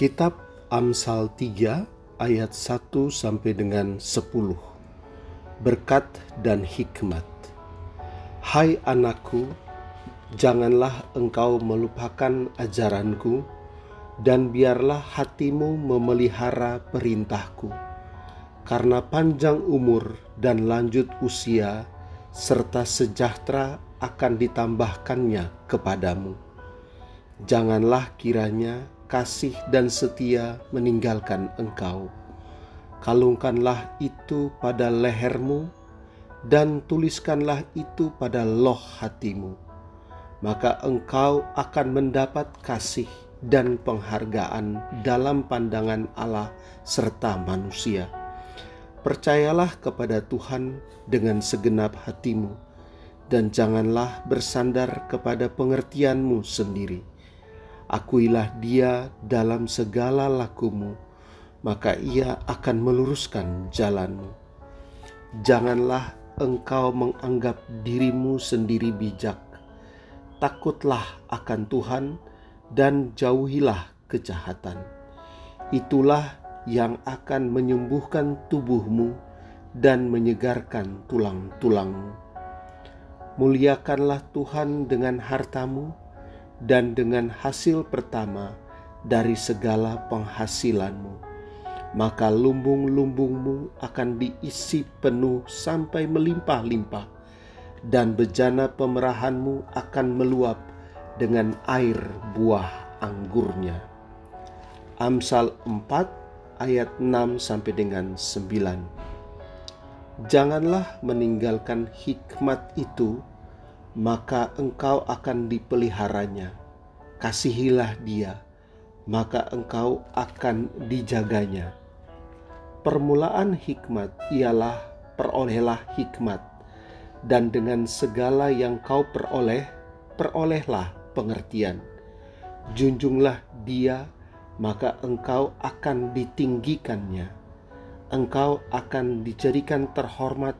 Kitab Amsal 3 ayat 1 sampai dengan 10. Berkat dan hikmat. Hai anakku, janganlah engkau melupakan ajaranku dan biarlah hatimu memelihara perintahku. Karena panjang umur dan lanjut usia serta sejahtera akan ditambahkannya kepadamu. Janganlah kiranya kasih dan setia meninggalkan engkau. Kalungkanlah itu pada lehermu dan tuliskanlah itu pada loh hatimu. Maka engkau akan mendapat kasih dan penghargaan dalam pandangan Allah serta manusia. Percayalah kepada Tuhan dengan segenap hatimu, dan janganlah bersandar kepada pengertianmu sendiri Akuilah dia dalam segala lakumu, maka ia akan meluruskan jalanmu. Janganlah engkau menganggap dirimu sendiri bijak. Takutlah akan Tuhan dan jauhilah kejahatan. Itulah yang akan menyembuhkan tubuhmu dan menyegarkan tulang-tulangmu. Muliakanlah Tuhan dengan hartamu dan dengan hasil pertama dari segala penghasilanmu. Maka lumbung-lumbungmu akan diisi penuh sampai melimpah-limpah, dan bejana pemerahanmu akan meluap dengan air buah anggurnya. Amsal 4 ayat 6 sampai dengan 9. Janganlah meninggalkan hikmat itu maka engkau akan dipeliharanya. Kasihilah dia, maka engkau akan dijaganya. Permulaan hikmat ialah perolehlah hikmat, dan dengan segala yang kau peroleh, perolehlah pengertian. Junjunglah dia, maka engkau akan ditinggikannya. Engkau akan dijadikan terhormat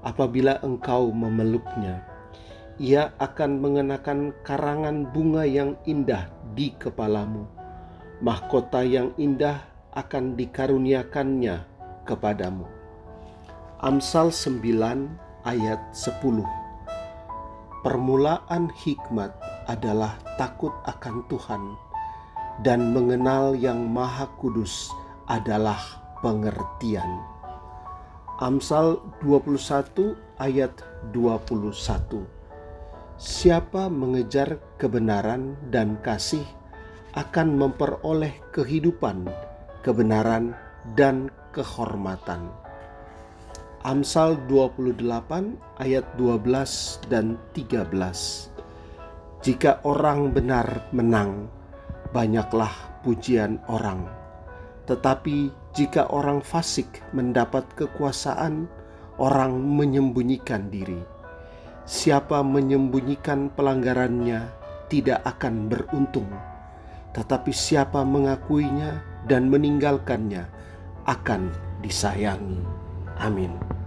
apabila engkau memeluknya ia akan mengenakan karangan bunga yang indah di kepalamu. Mahkota yang indah akan dikaruniakannya kepadamu. Amsal 9 ayat 10 Permulaan hikmat adalah takut akan Tuhan dan mengenal yang maha kudus adalah pengertian. Amsal 21 ayat 21 Siapa mengejar kebenaran dan kasih akan memperoleh kehidupan, kebenaran, dan kehormatan. Amsal 28 ayat 12 dan 13. Jika orang benar menang, banyaklah pujian orang. Tetapi jika orang fasik mendapat kekuasaan, orang menyembunyikan diri Siapa menyembunyikan pelanggarannya tidak akan beruntung, tetapi siapa mengakuinya dan meninggalkannya akan disayangi. Amin.